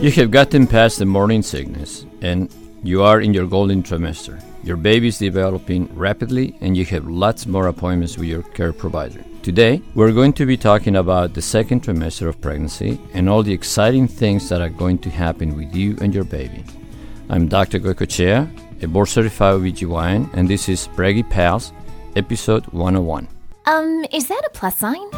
You have gotten past the morning sickness and you are in your golden trimester. Your baby is developing rapidly and you have lots more appointments with your care provider. Today, we're going to be talking about the second trimester of pregnancy and all the exciting things that are going to happen with you and your baby. I'm Dr. Goicochea, a board certified OBGYN, and this is Preggy Pals, episode 101. Um, is that a plus sign?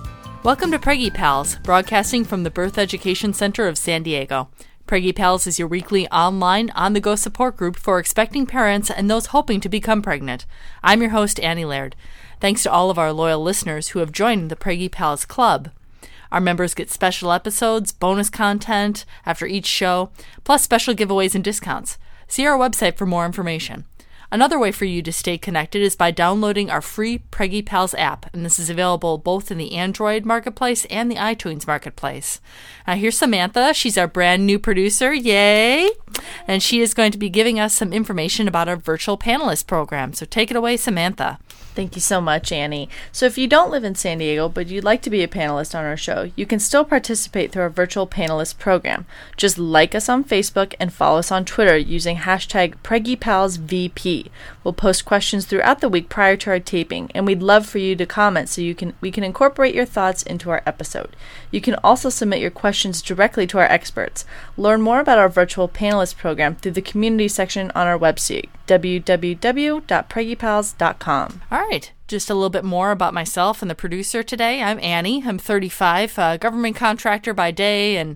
Welcome to Preggy Pals, broadcasting from the Birth Education Center of San Diego. Preggy Pals is your weekly online, on the go support group for expecting parents and those hoping to become pregnant. I'm your host, Annie Laird. Thanks to all of our loyal listeners who have joined the Preggy Pals Club. Our members get special episodes, bonus content after each show, plus special giveaways and discounts. See our website for more information. Another way for you to stay connected is by downloading our free Preggy Pals app, and this is available both in the Android marketplace and the iTunes marketplace. Now, here's Samantha. She's our brand new producer. Yay! And she is going to be giving us some information about our virtual panelist program. So take it away, Samantha. Thank you so much, Annie. So, if you don't live in San Diego but you'd like to be a panelist on our show, you can still participate through our virtual panelist program. Just like us on Facebook and follow us on Twitter using hashtag PreggyPalsVP. We'll post questions throughout the week prior to our taping, and we'd love for you to comment so you can we can incorporate your thoughts into our episode. You can also submit your questions directly to our experts. Learn more about our virtual panelist program through the community section on our website, www.preggypals.com. All right. Just a little bit more about myself and the producer today. I'm Annie. I'm 35, uh, government contractor by day, and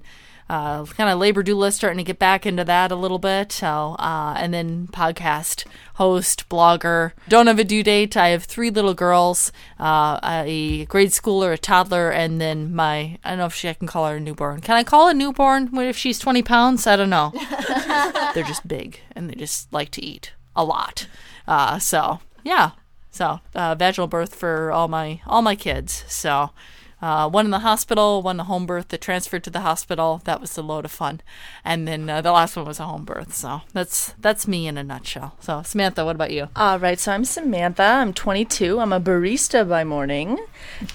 uh, kind of labor doula, starting to get back into that a little bit. So, uh, and then podcast host, blogger. Don't have a due date. I have three little girls, uh, a grade schooler, a toddler, and then my, I don't know if she, I can call her a newborn. Can I call a newborn What if she's 20 pounds? I don't know. They're just big and they just like to eat a lot. Uh, so, yeah. So, uh, vaginal birth for all my all my kids. So, uh, one in the hospital, one a home birth that transferred to the hospital. That was a load of fun, and then uh, the last one was a home birth. So that's that's me in a nutshell. So Samantha, what about you? All right, so I'm Samantha. I'm 22. I'm a barista by morning,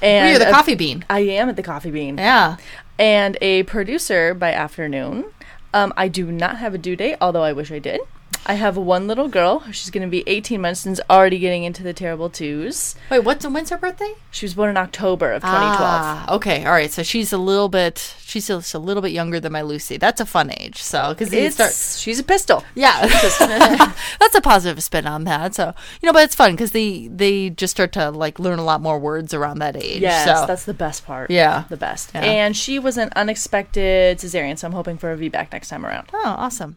and you're the a- coffee bean. I am at the coffee bean. Yeah. and a producer by afternoon. Um, I do not have a due date, although I wish I did. I have one little girl. She's going to be 18 months and is already getting into the terrible twos. Wait, what's when's her birthday? She was born in October of 2012. Ah, okay, all right. So she's a little bit, she's just a little bit younger than my Lucy. That's a fun age. So because It's, start, she's a pistol. yeah, that's a positive spin on that. So you know, but it's fun because they they just start to like learn a lot more words around that age. Yes, so. that's the best part. Yeah. the best. Yeah. And she was an unexpected cesarean, so I'm hoping for a VBAC next time around. oh, awesome.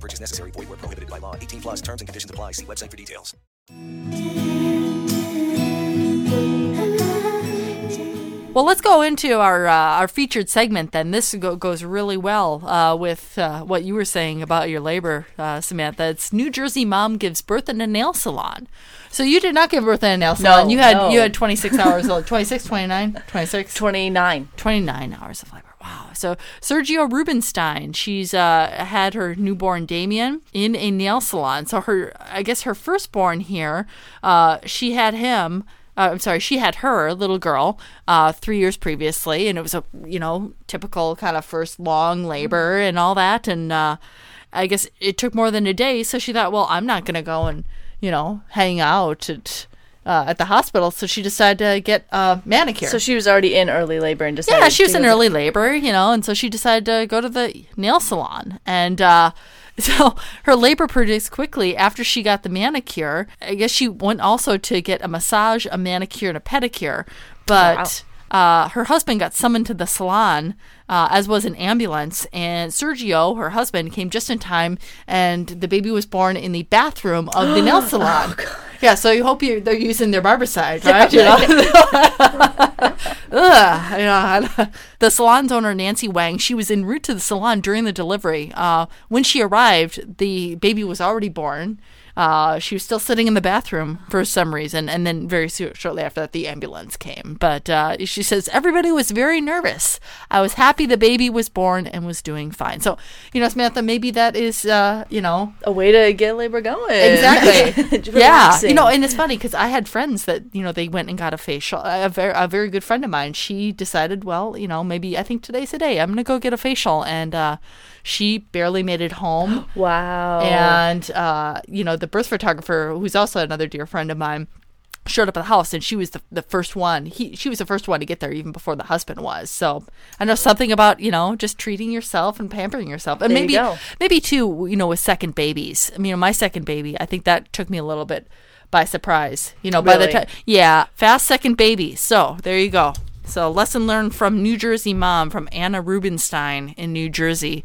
No purchase necessary. Void where prohibited by law. 18 plus terms and conditions apply. See website for details. Well, let's go into our uh, our featured segment then. This go- goes really well uh, with uh, what you were saying about your labor, uh, Samantha. It's New Jersey mom gives birth in a nail salon. So you did not give birth in a nail salon. No, you had no. you had 26 hours, 26, 29, 26, 29. 29 hours of labor. Wow. So Sergio Rubinstein, she's uh, had her newborn Damien in a nail salon. So her, I guess her firstborn here, uh, she had him. Uh, I'm sorry, she had her little girl uh, three years previously, and it was a you know typical kind of first long labor and all that. And uh, I guess it took more than a day, so she thought, well, I'm not gonna go and you know hang out at uh, at the hospital. So she decided to get a manicure. So she was already in early labor and decided Yeah, she was to in early labor, you know, and so she decided to go to the nail salon. And uh, so her labor produced quickly after she got the manicure. I guess she went also to get a massage, a manicure, and a pedicure. But uh, her husband got summoned to the salon, uh, as was an ambulance. And Sergio, her husband, came just in time, and the baby was born in the bathroom of the nail salon. yeah, so you hope you they're using their barbicide, right? You know? Ugh, you know, the salon's owner, Nancy Wang, she was en route to the salon during the delivery. Uh, when she arrived, the baby was already born. Uh, she was still sitting in the bathroom for some reason, and then very so- shortly after that, the ambulance came. But uh, she says everybody was very nervous. I was happy the baby was born and was doing fine. So, you know, Samantha, maybe that is, uh, you know, a way to get labor going. Exactly. yeah. You know, and it's funny because I had friends that, you know, they went and got a facial. A very, a very good friend of mine, she decided, well, you know, maybe I think today's the day. I'm going to go get a facial. And uh, she barely made it home. wow. And, uh, you know, the birth photographer, who's also another dear friend of mine, showed up at the house and she was the, the first one. He she was the first one to get there even before the husband was. So i know something about you know just treating yourself and pampering yourself. And There you maybe go. maybe too you know with second babies. I mean my second baby i think that took me a little bit by surprise you know by the time yeah fast second baby. So there you go. So lesson learned from new jersey mom from anna rubenstein in new jersey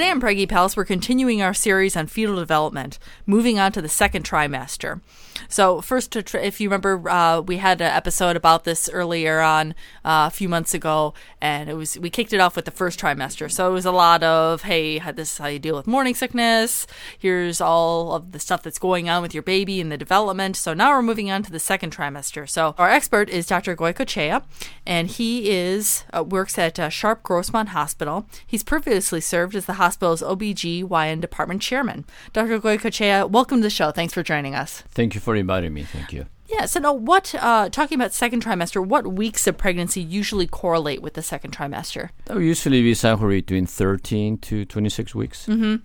Today on Preggy Pals, we're continuing our series on fetal development, moving on to the second trimester. So, first, if you remember, uh, we had an episode about this earlier on uh, a few months ago, and it was we kicked it off with the first trimester. So it was a lot of, hey, this is how you deal with morning sickness. Here's all of the stuff that's going on with your baby and the development. So now we're moving on to the second trimester. So our expert is Dr. Goicochea, and he is uh, works at uh, Sharp Grossmont Hospital. He's previously served as the hospital's OBGYN department chairman. Dr. Goicochea, welcome to the show. Thanks for joining us. Thank you for inviting me. Thank you. Yeah, so now what, uh, talking about second trimester, what weeks of pregnancy usually correlate with the second trimester? Will usually be somewhere between 13 to 26 weeks. Mm-hmm.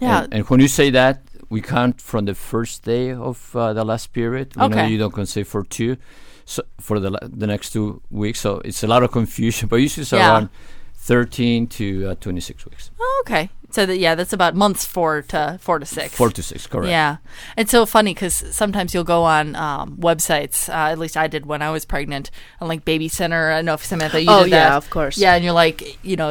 Yeah. And, and when you say that, we count from the first day of uh, the last period. We know Okay. you don't consider for two, so for the the next two weeks. So it's a lot of confusion, but usually it's Yeah. around 13 to uh, 26 weeks. Oh, okay. So that yeah, that's about months four to four to six. Four to six, correct. Yeah, it's so funny because sometimes you'll go on um, websites. Uh, at least I did when I was pregnant, on like Baby Center. I don't know if Samantha you Oh, did that. yeah, of course. Yeah, and you're like, you know,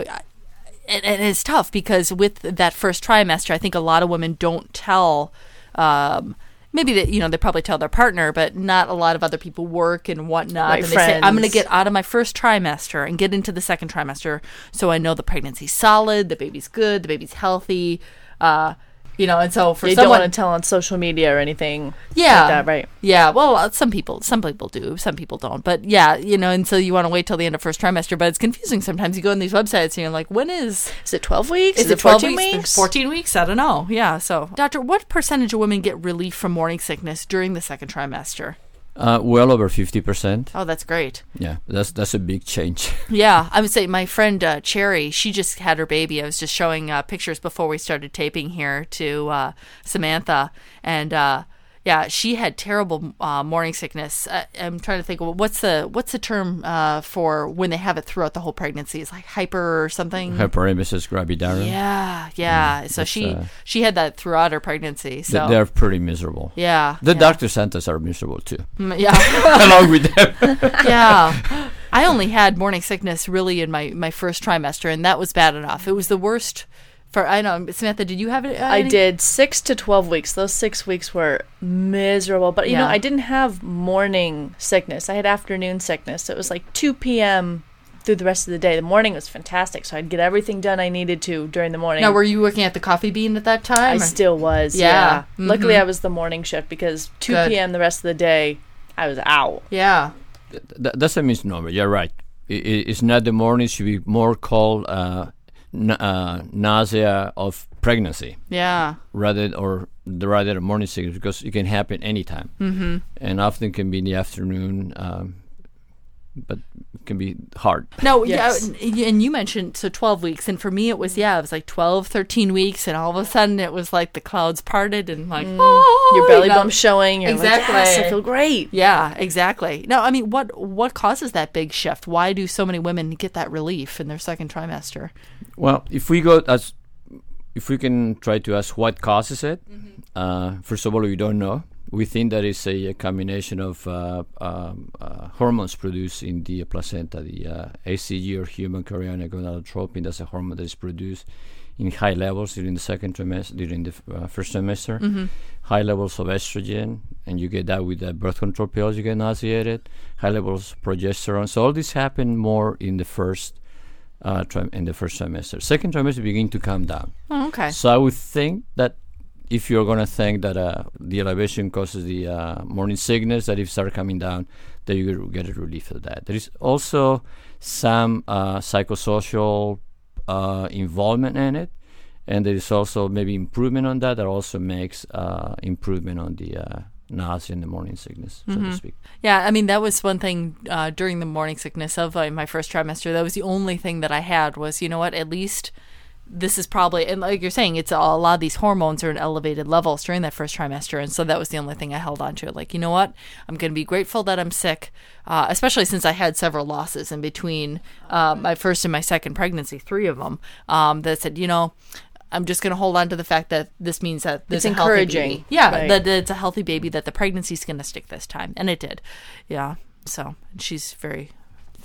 and, and it's tough because with that first trimester, I think a lot of women don't tell. Um, maybe that you know they probably tell their partner, but not a lot of other people work and whatnot. Right, and they say, "I'm going to get out of my first trimester and get into the second trimester, so I know the pregnancy's solid, the baby's good, the baby's healthy." Uh, you know, and so for you don't someone, want to tell on social media or anything yeah, like that, right? Yeah, well, uh, some people, some people do, some people don't. But yeah, you know, and so you want to wait till the end of first trimester, but it's confusing sometimes. You go on these websites and you're like, when is Is it 12 weeks? is it 12 14 weeks? weeks? 14 weeks? I don't know. Yeah. So, doctor, what percentage of women get relief from morning sickness during the second trimester? Uh, well over fifty percent. Oh, that's great. Yeah, that's that's a big change. Yeah, I would say my friend uh, Cherry, she just had her baby. I was just showing uh, pictures before we started taping here to uh, Samantha, and uh, yeah, she had terrible uh, morning sickness. I, I'm trying to think, well, what's the what's the term uh, for when they have it throughout the whole pregnancy? It's like hyper or something. Hyperemesis gravidarum. Yeah, yeah. so she uh, she had that throughout her pregnancy. So Th- They're pretty miserable. Yeah, The yeah. doctor Santas are miserable too. Mm, yeah. Along with them. yeah. I only had morning sickness really in my, my first trimester, and that was bad enough. It was the worst for, I know, Samantha, did you have it? Uh, I any- did six to 12 weeks. Those six weeks were miserable. But, you know, I didn't have morning sickness. I had afternoon sickness. So It was like 2 p.m. through the rest of the day. The morning was fantastic. So I'd get everything done I needed to during the morning. Now, were you working at the coffee bean at that time? I or- still was. Yeah. Yeah. Luckily, Mhm. I was the morning shift because 2 Good. p.m. the rest of the day, I was out. Yeah. Th- that's a misnomer. You're right. I- I- it's not the morning. It should be more called uh, n- uh, nausea of pregnancy. Yeah. Rather or the rather morning sickness because it can happen anytime. Mhm. And often can be in the afternoon, um, but can be hard. No, Yes. yeah, and you mentioned so 12 weeks, and for me it was yeah, it was like 12, 13 weeks, and all of a sudden it was like the clouds parted and like oh, Your belly you know. bump showing. You're exactly. like, yes, I feel great. Yeah, exactly. No, I mean, what what causes that big shift? Why do so many women get that relief in their second trimester? Well, if we go as if we can try to ask what causes it, uh, first of all, we don't know. We think that it's a, a combination of uh, um, uh, hormones produced in the placenta, the uh, HCG or human chorionic gonadotropin. That's a hormone that is produced in high levels during the second trimester, during the f- uh, first trimester. Mhm. High levels of estrogen, and you get that with the birth control pills. You get nauseated. High levels of progesterone. So all this happen more in the first uh, trim- in the first trimester. Second trimester begin to come down. Oh, okay. So I would think that if you're going to think that uh, the elevation causes the uh, morning sickness, that if start coming down, that you get a relief of that. There is also some uh, psychosocial uh, involvement in it, and there is also maybe improvement on that. That also makes uh, improvement on the uh, nausea and the morning sickness, so to Mhm. speak. Yeah, I mean that was one thing uh, during the morning sickness of uh, my first trimester. That was the only thing that I had was you know what at least this is probably and like you're saying it's a, a lot of these hormones are in elevated levels during that first trimester and so that was the only thing I held on to like you know what I'm going to be grateful that I'm sick uh, especially since I had several losses in between uh, my first and my second pregnancy three of them um, that said you know I'm just going to hold on to the fact that this means that It's encouraging. Yeah, right. that it's a healthy baby that the pregnancy's going to stick this time, and it did. Yeah. So and she's very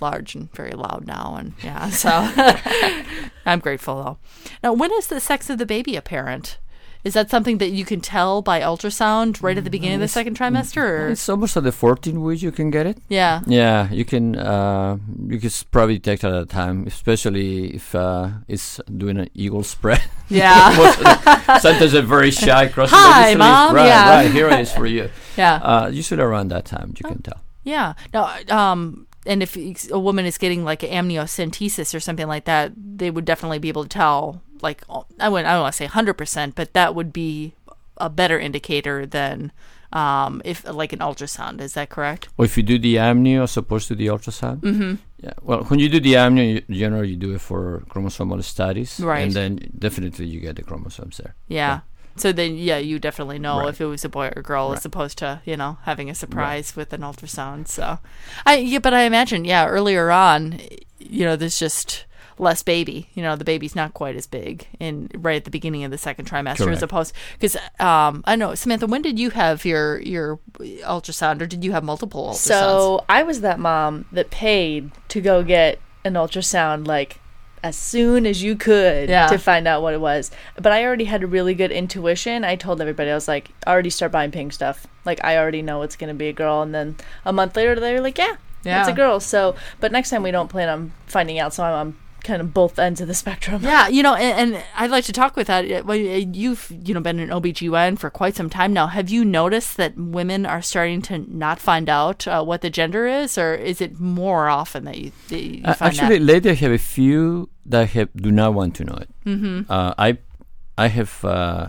large and very loud now, and yeah. So I'm grateful though. Now, when is the sex of the baby apparent? Is that something that you can tell by ultrasound right at the beginning of the second trimester? Or? It's almost at the 14 week you can get it. Yeah. Yeah, you can. Uh, you can s- probably detect at a time, especially if uh, it's doing an eagle spread. Yeah. Sometimes they're very shy. Crossing Hi, the Mom. Right, Yeah. right. Here it is for you. Yeah. Uh, usually around that time you can tell. Yeah. No. Um. And if a woman is getting like amniocentesis or something like that, they would definitely be able to tell. Like I wouldn't. I don't want to say hundred percent, but that would be a better indicator than um if like an ultrasound. Is that correct? Or if you do the amnio as opposed to the ultrasound. Mhm. Yeah. Well, when you do the amnio, you, generally you do it for chromosomal studies, Right. And then definitely you get the chromosomes there. Yeah. So then, yeah, you definitely know Right. if it was a boy or a girl, Right. as opposed to you know having a surprise with an ultrasound. So, I yeah, but I imagine yeah, earlier on, you know, there's just less baby. You know, the baby's not quite as big in right at the beginning of the second trimester as opposed because um I know Samantha, when did you have your your ultrasound or did you have multiple ultrasounds? So I was that mom that paid to go get an ultrasound like as soon as you could Yeah. to find out what it was. But I already had a really good intuition. I told everybody I was like, already start buying pink stuff. Like I already know it's gonna be a girl. And then a month later they were like, yeah, it's a girl. So, but next time we don't plan on finding out. So I'm on kind of both ends of the spectrum. Yeah, you know, and, and I'd like to talk with that. Well, You've, you know, been an OBGYN for quite some time now. Have you noticed that women are starting to not find out uh, what the gender is, or is it more often that you, that you Uh, actually, that? lately I have a few that have do not want to know it. Mhm. Uh, I I have uh,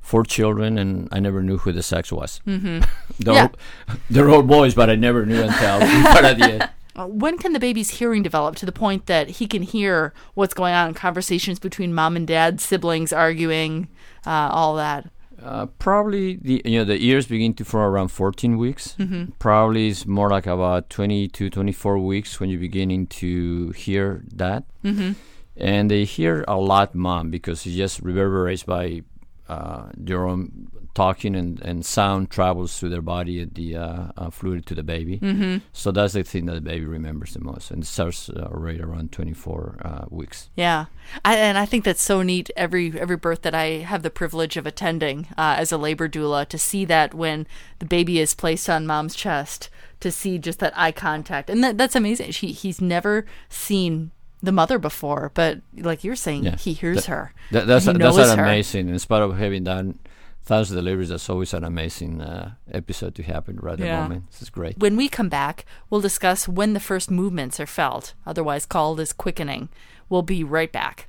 four children, and I never knew who the sex was. Mm-hmm. they're, Yeah. all, they're all boys, but I never knew until right at the end. Uh, When can the baby's hearing develop to the point that he can hear what's going on in conversations between mom and dad, siblings arguing, uh, all that? Uh, probably the you know the ears begin to form around 14 weeks. Mhm. Probably it's more like about 20 to 24 weeks when you're beginning to hear that. Mhm. And they hear a lot, mom, because it just reverberates by uh, their own talking and, and sound travels through their body and the uh, uh, fluid to the baby. Mhm. So that's the thing that the baby remembers the most, and starts uh, right around 24 uh, weeks. Yeah, I, and I think that's so neat. Every every birth that I have the privilege of attending uh, as a labor doula, to see that when the baby is placed on mom's chest, to see just that eye contact, and that, that's amazing. She he's never seen the mother before, but like you're saying, Yeah. he hears That- her. That, that's he that's an her. amazing. In spite of having done thousands of deliveries, that's always an amazing uh, episode to happen right at the moment. This is great. When we come back, we'll discuss when the first movements are felt, otherwise called as quickening. We'll be right back.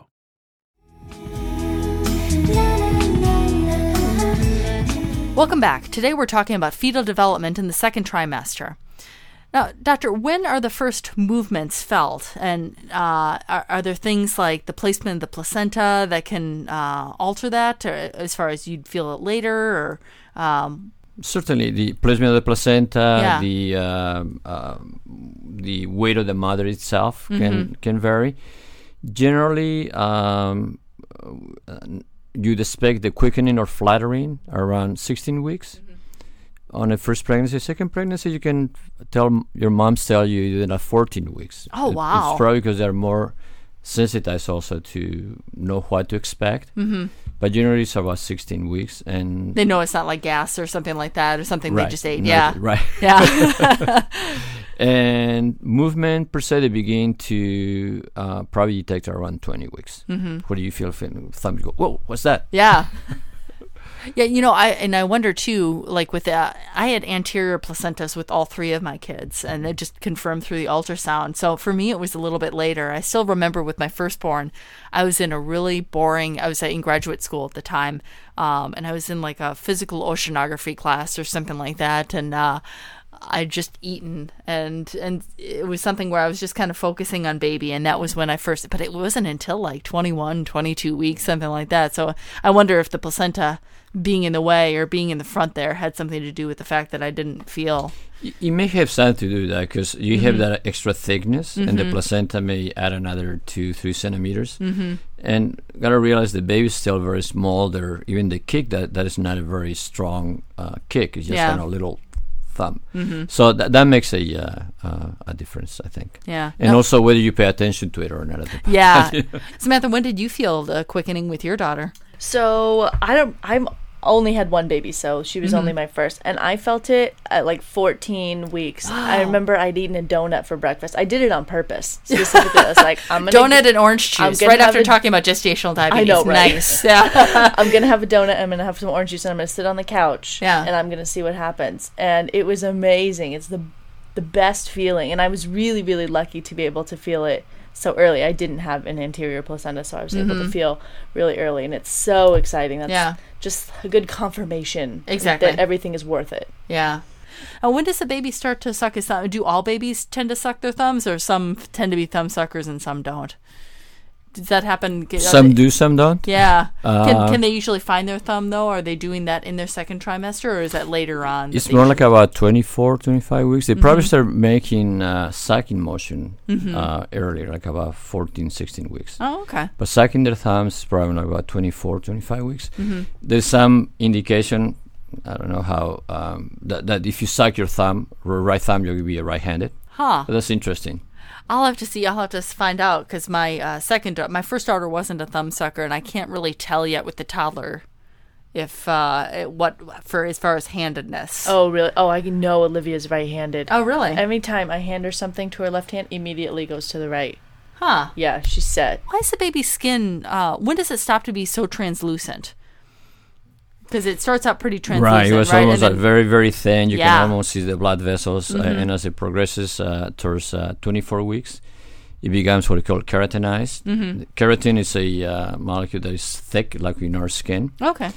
Welcome back. Today we're talking about fetal development in the second trimester. Now, doctor, when are the first movements felt? And uh, are, are there things like the placement of the placenta that can uh, alter that, or as far as you'd feel it later? Or um, Certainly, the placement of the placenta, Yeah. the um, um the weight of the mother itself can Mhm. can vary. Generally, um, uh, you'd expect the quickening or flattering around 16 weeks. On a first pregnancy, second pregnancy, you can tell your moms tell you did at 14 weeks. Oh, It- wow. It's probably because they're more sensitized also to know what to expect. Mhm. But generally, it's about 16 weeks, and they know it's not like gas or something like that, or something they just ate. No, yeah, right. Yeah. and movement per se, they begin to uh, probably detect around 20 weeks. Mhm. What do you feel? Fin- Thumb go, whoa, what's that? Yeah. Yeah, you know, I and I wonder too. Like with that, I had anterior placentas with all three of my kids, and it just confirmed through the ultrasound. So for me, it was a little bit later. I still remember with my firstborn, I was in a really boring. I was in graduate school at the time, um, and I was in like a physical oceanography class or something like that, and. Uh, I'd just eaten and and it was something where I was just kind of focusing on baby and that was when I first but it wasn't until like 21 22 weeks something like that so I wonder if the placenta being in the way or being in the front there had something to do with the fact that I didn't feel Y- It may have something to do with that because you have Mhm. that extra thickness, and the Mhm. placenta may add another two, three centimeters. Mhm. And gotta realize the baby's still very small. They're even the kick that that is not a very strong uh, kick. It's just Yeah. kind of a little thumb. Mhm. So that that makes a uh, uh, a difference, I think. Yeah. And No. also whether you pay attention to it or not. Yeah Samantha when did you feel the quickening with your daughter So I don't. I'm only had one baby, so she was Mhm. only my first, and I felt it at like 14 weeks. I remember I'd eaten a donut for breakfast. I did it on purpose. Specifically, I was like, I'm gonna donut and orange juice right after a- talking about gestational diabetes I know, right? nice yeah I'm gonna have a donut. I'm gonna have some orange juice, and I'm gonna sit on the couch. Yeah. And I'm gonna see what happens. And it was amazing. It's the the best feeling, and I was really really lucky to be able to feel it so early. I didn't have an anterior placenta, so I was able to Mhm. feel really early, and it's so exciting. That's Yeah. just a good confirmation Exactly. that everything is worth it. Yeah. And when does the baby start to suck his thumb? Do all babies tend to suck their thumbs, or some tend to be thumb suckers and some don't? Does that happen? are Some they- do, some don't. Yeah. Uh, can, can they usually find their thumb though? Are they doing that in their second trimester, or is that later on? It's more like about 24, 25 weeks. They probably Mhm. start making uh, sucking motion Mhm. uh, earlier, like about 14, 16 weeks. Oh, okay. But sucking their thumbs is probably like about 24, 25 weeks. Mhm. There's some indication, I don't know how, um, that, that if you suck your thumb, right thumb, you'll be right-handed. Huh. But that's interesting. I'll have to see. I'll have to find out because my uh, second, my first daughter wasn't a thumb sucker, and I can't really tell yet with the toddler if uh, what for as far as handedness. Oh, really? Oh, I know Olivia's right-handed. Oh, really? Every time I hand her something to her left hand, immediately goes to the right. Huh. Yeah, she's set. Why is the baby's skin? Uh, when does it stop to be so translucent? Because it starts out pretty translucent, Right, it was right? almost like very, very thin. You Yeah. can almost see the blood vessels, uh, Mhm. and as it progresses uh, towards uh, 24 weeks, it becomes what we call keratinized. Mhm. Keratin is a uh, molecule that is thick, like in our skin, Okay.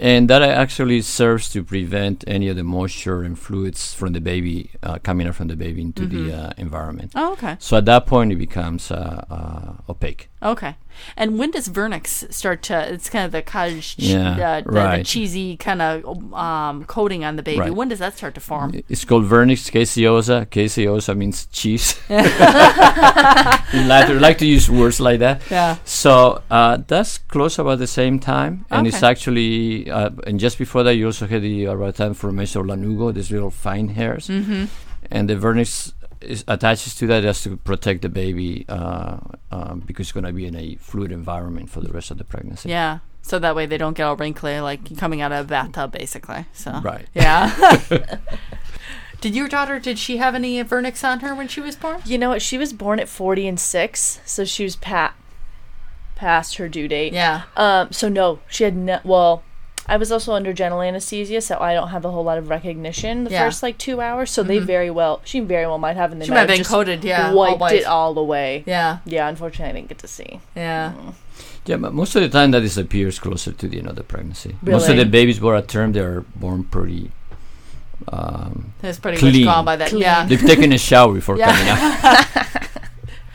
and that actually serves to prevent any of the moisture and fluids from the baby uh, coming out from the baby into Mhm. the uh, environment. Oh, okay. So at that point, it becomes uh, uh, opaque. Okay. And when does vernix start to? It's kind of the cottage, che- Yeah, uh, the, the cheesy kind of um, coating on the baby. Right. When does that start to form? It's called vernix caseosa. Caseosa means cheese. in Latin, we like to use words like that. Yeah. So uh, that's close about the same time, and it's actually, uh, and just before that, you also had the about time for meso lanugo, these little fine hairs, Mhm. and the vernix is attaches to that just to protect the baby uh, um, because it's going to be in a fluid environment for the rest of the pregnancy. Yeah. So that way they don't get all wrinkly, like coming out of a bathtub, basically. So Right. Yeah. did your daughter? Did she have any vernix on her when she was born? You know what? She was born at 40 and 6, so she was pat past her due date. Yeah. Um so no, she had no well, I was also under general anesthesia, so I don't have a whole lot of recognition the Yeah. first like 2 hours, so they Mhm. very well she very well might have and they She might might have been just coated, yeah, Wiped white. it all away. Yeah. Yeah, unfortunately I didn't get to see. Yeah. Yeah, but most of the time that disappears closer to the end of the pregnancy. Most of the babies born at term, they're born pretty. Um, It's pretty much clean. gone by that- Clean. yeah. They've taken a shower before Yeah. coming out.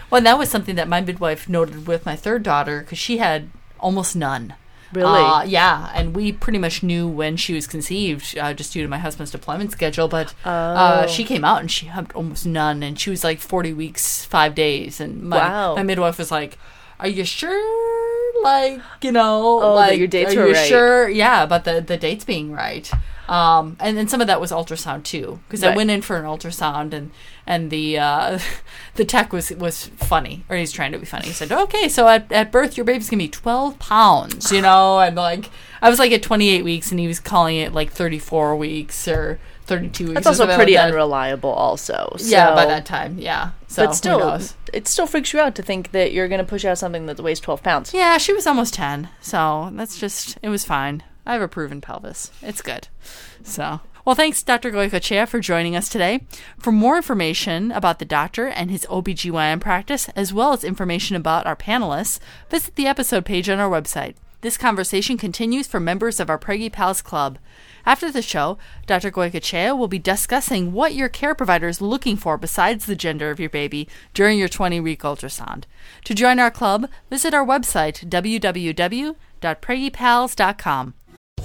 Well, that was something that my midwife noted with my third daughter because she had almost none. Really? Uh, yeah, and we pretty much knew when she was conceived, uh, just due to my husband's deployment schedule. But uh, Oh. she came out and she had almost none, and she was like forty weeks, five days. And my, Wow. my midwife was like, "Are you sure? Like, you know, Oh, like, your dates are you right." sure? Yeah, about the the dates being right." Um, and then some of that was ultrasound too, because I went in for an ultrasound and and the uh, the tech was was funny, or he's trying to be funny. He said, "Okay, so at, at birth, your baby's gonna be twelve pounds," you know, and like I was like at twenty eight weeks, and he was calling it like thirty four weeks or thirty two weeks. That's also pretty like that. unreliable also. Yeah, by that time, yeah. So but still, it still freaks you out to think that you're going to push out something that weighs 12 pounds. Yeah, she was almost 10. So that's just, it was fine. I have a proven pelvis. It's good. So, well, thanks, Dr. Goicochea, for joining us today. For more information about the doctor and his OBGYN practice, as well as information about our panelists, visit the episode page on our website. This conversation continues for members of our Preggy Pals Club. After the show, Dr. Goicochea will be discussing what your care provider is looking for besides the gender of your baby during your 20 week ultrasound. To join our club, visit our website, www.preggypals.com.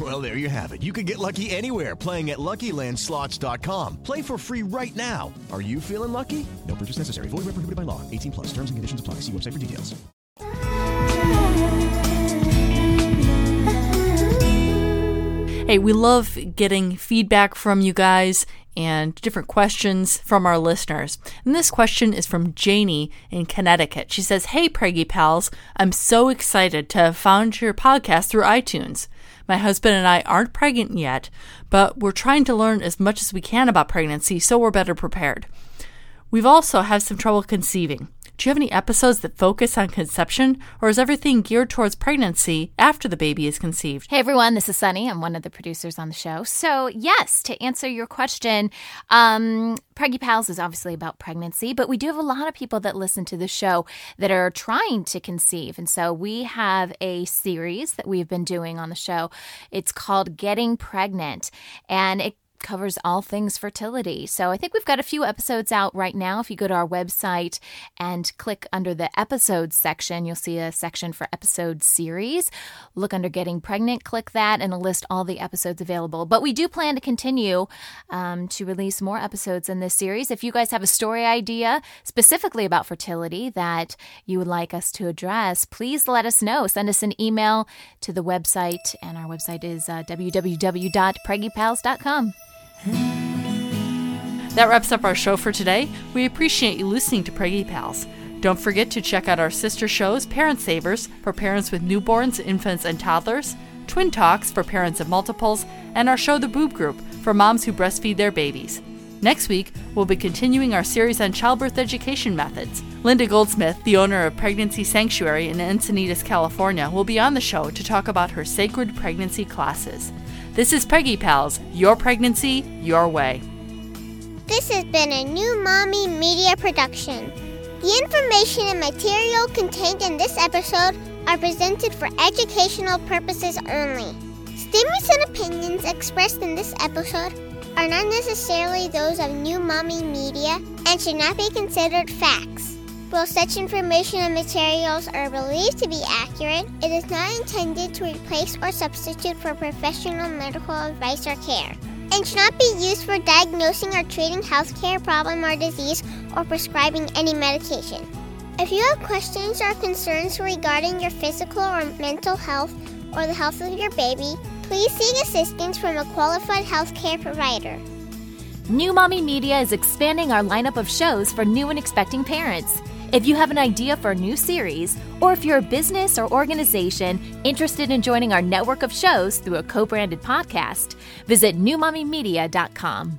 Well, there you have it. You can get lucky anywhere playing at LuckyLandSlots.com. Play for free right now. Are you feeling lucky? No purchase necessary. Void where prohibited by law. 18 plus. Terms and conditions apply. See website for details. Hey, we love getting feedback from you guys and different questions from our listeners. And this question is from Janie in Connecticut. She says, Hey, Preggy Pals, I'm so excited to have found your podcast through iTunes. My husband and I aren't pregnant yet, but we're trying to learn as much as we can about pregnancy so we're better prepared. We've also had some trouble conceiving. Do you have any episodes that focus on conception, or is everything geared towards pregnancy after the baby is conceived? Hey everyone, this is Sunny. I'm one of the producers on the show. So, yes, to answer your question, um, Preggy Pals is obviously about pregnancy, but we do have a lot of people that listen to the show that are trying to conceive. And so we have a series that we've been doing on the show. It's called Getting Pregnant, and it covers all things fertility. So I think we've got a few episodes out right now. If you go to our website and click under the episodes section, you'll see a section for episode series. Look under Getting Pregnant, click that, and it'll list all the episodes available. But we do plan to continue um, to release more episodes in this series. If you guys have a story idea specifically about fertility that you would like us to address, please let us know. Send us an email to the website, and our website is uh, www.preggypals.com. That wraps up our show for today. We appreciate you listening to Preggy Pals. Don't forget to check out our sister shows Parent Savers for parents with newborns, infants, and toddlers, Twin Talks for parents of multiples, and our show The Boob Group for moms who breastfeed their babies. Next week, we'll be continuing our series on childbirth education methods. Linda Goldsmith, the owner of Pregnancy Sanctuary in Encinitas, California, will be on the show to talk about her sacred pregnancy classes. This is Preggy Pals, your pregnancy, your way. This has been a new Mommy Media production. The information and material contained in this episode are presented for educational purposes only. Statements and opinions expressed in this episode are not necessarily those of New Mommy Media and should not be considered facts. While such information and materials are believed to be accurate, it is not intended to replace or substitute for professional medical advice or care, and should not be used for diagnosing or treating healthcare problem or disease or prescribing any medication. If you have questions or concerns regarding your physical or mental health or the health of your baby, please seek assistance from a qualified healthcare provider. New Mommy Media is expanding our lineup of shows for new and expecting parents. If you have an idea for a new series, or if you're a business or organization interested in joining our network of shows through a co branded podcast, visit newmommymedia.com.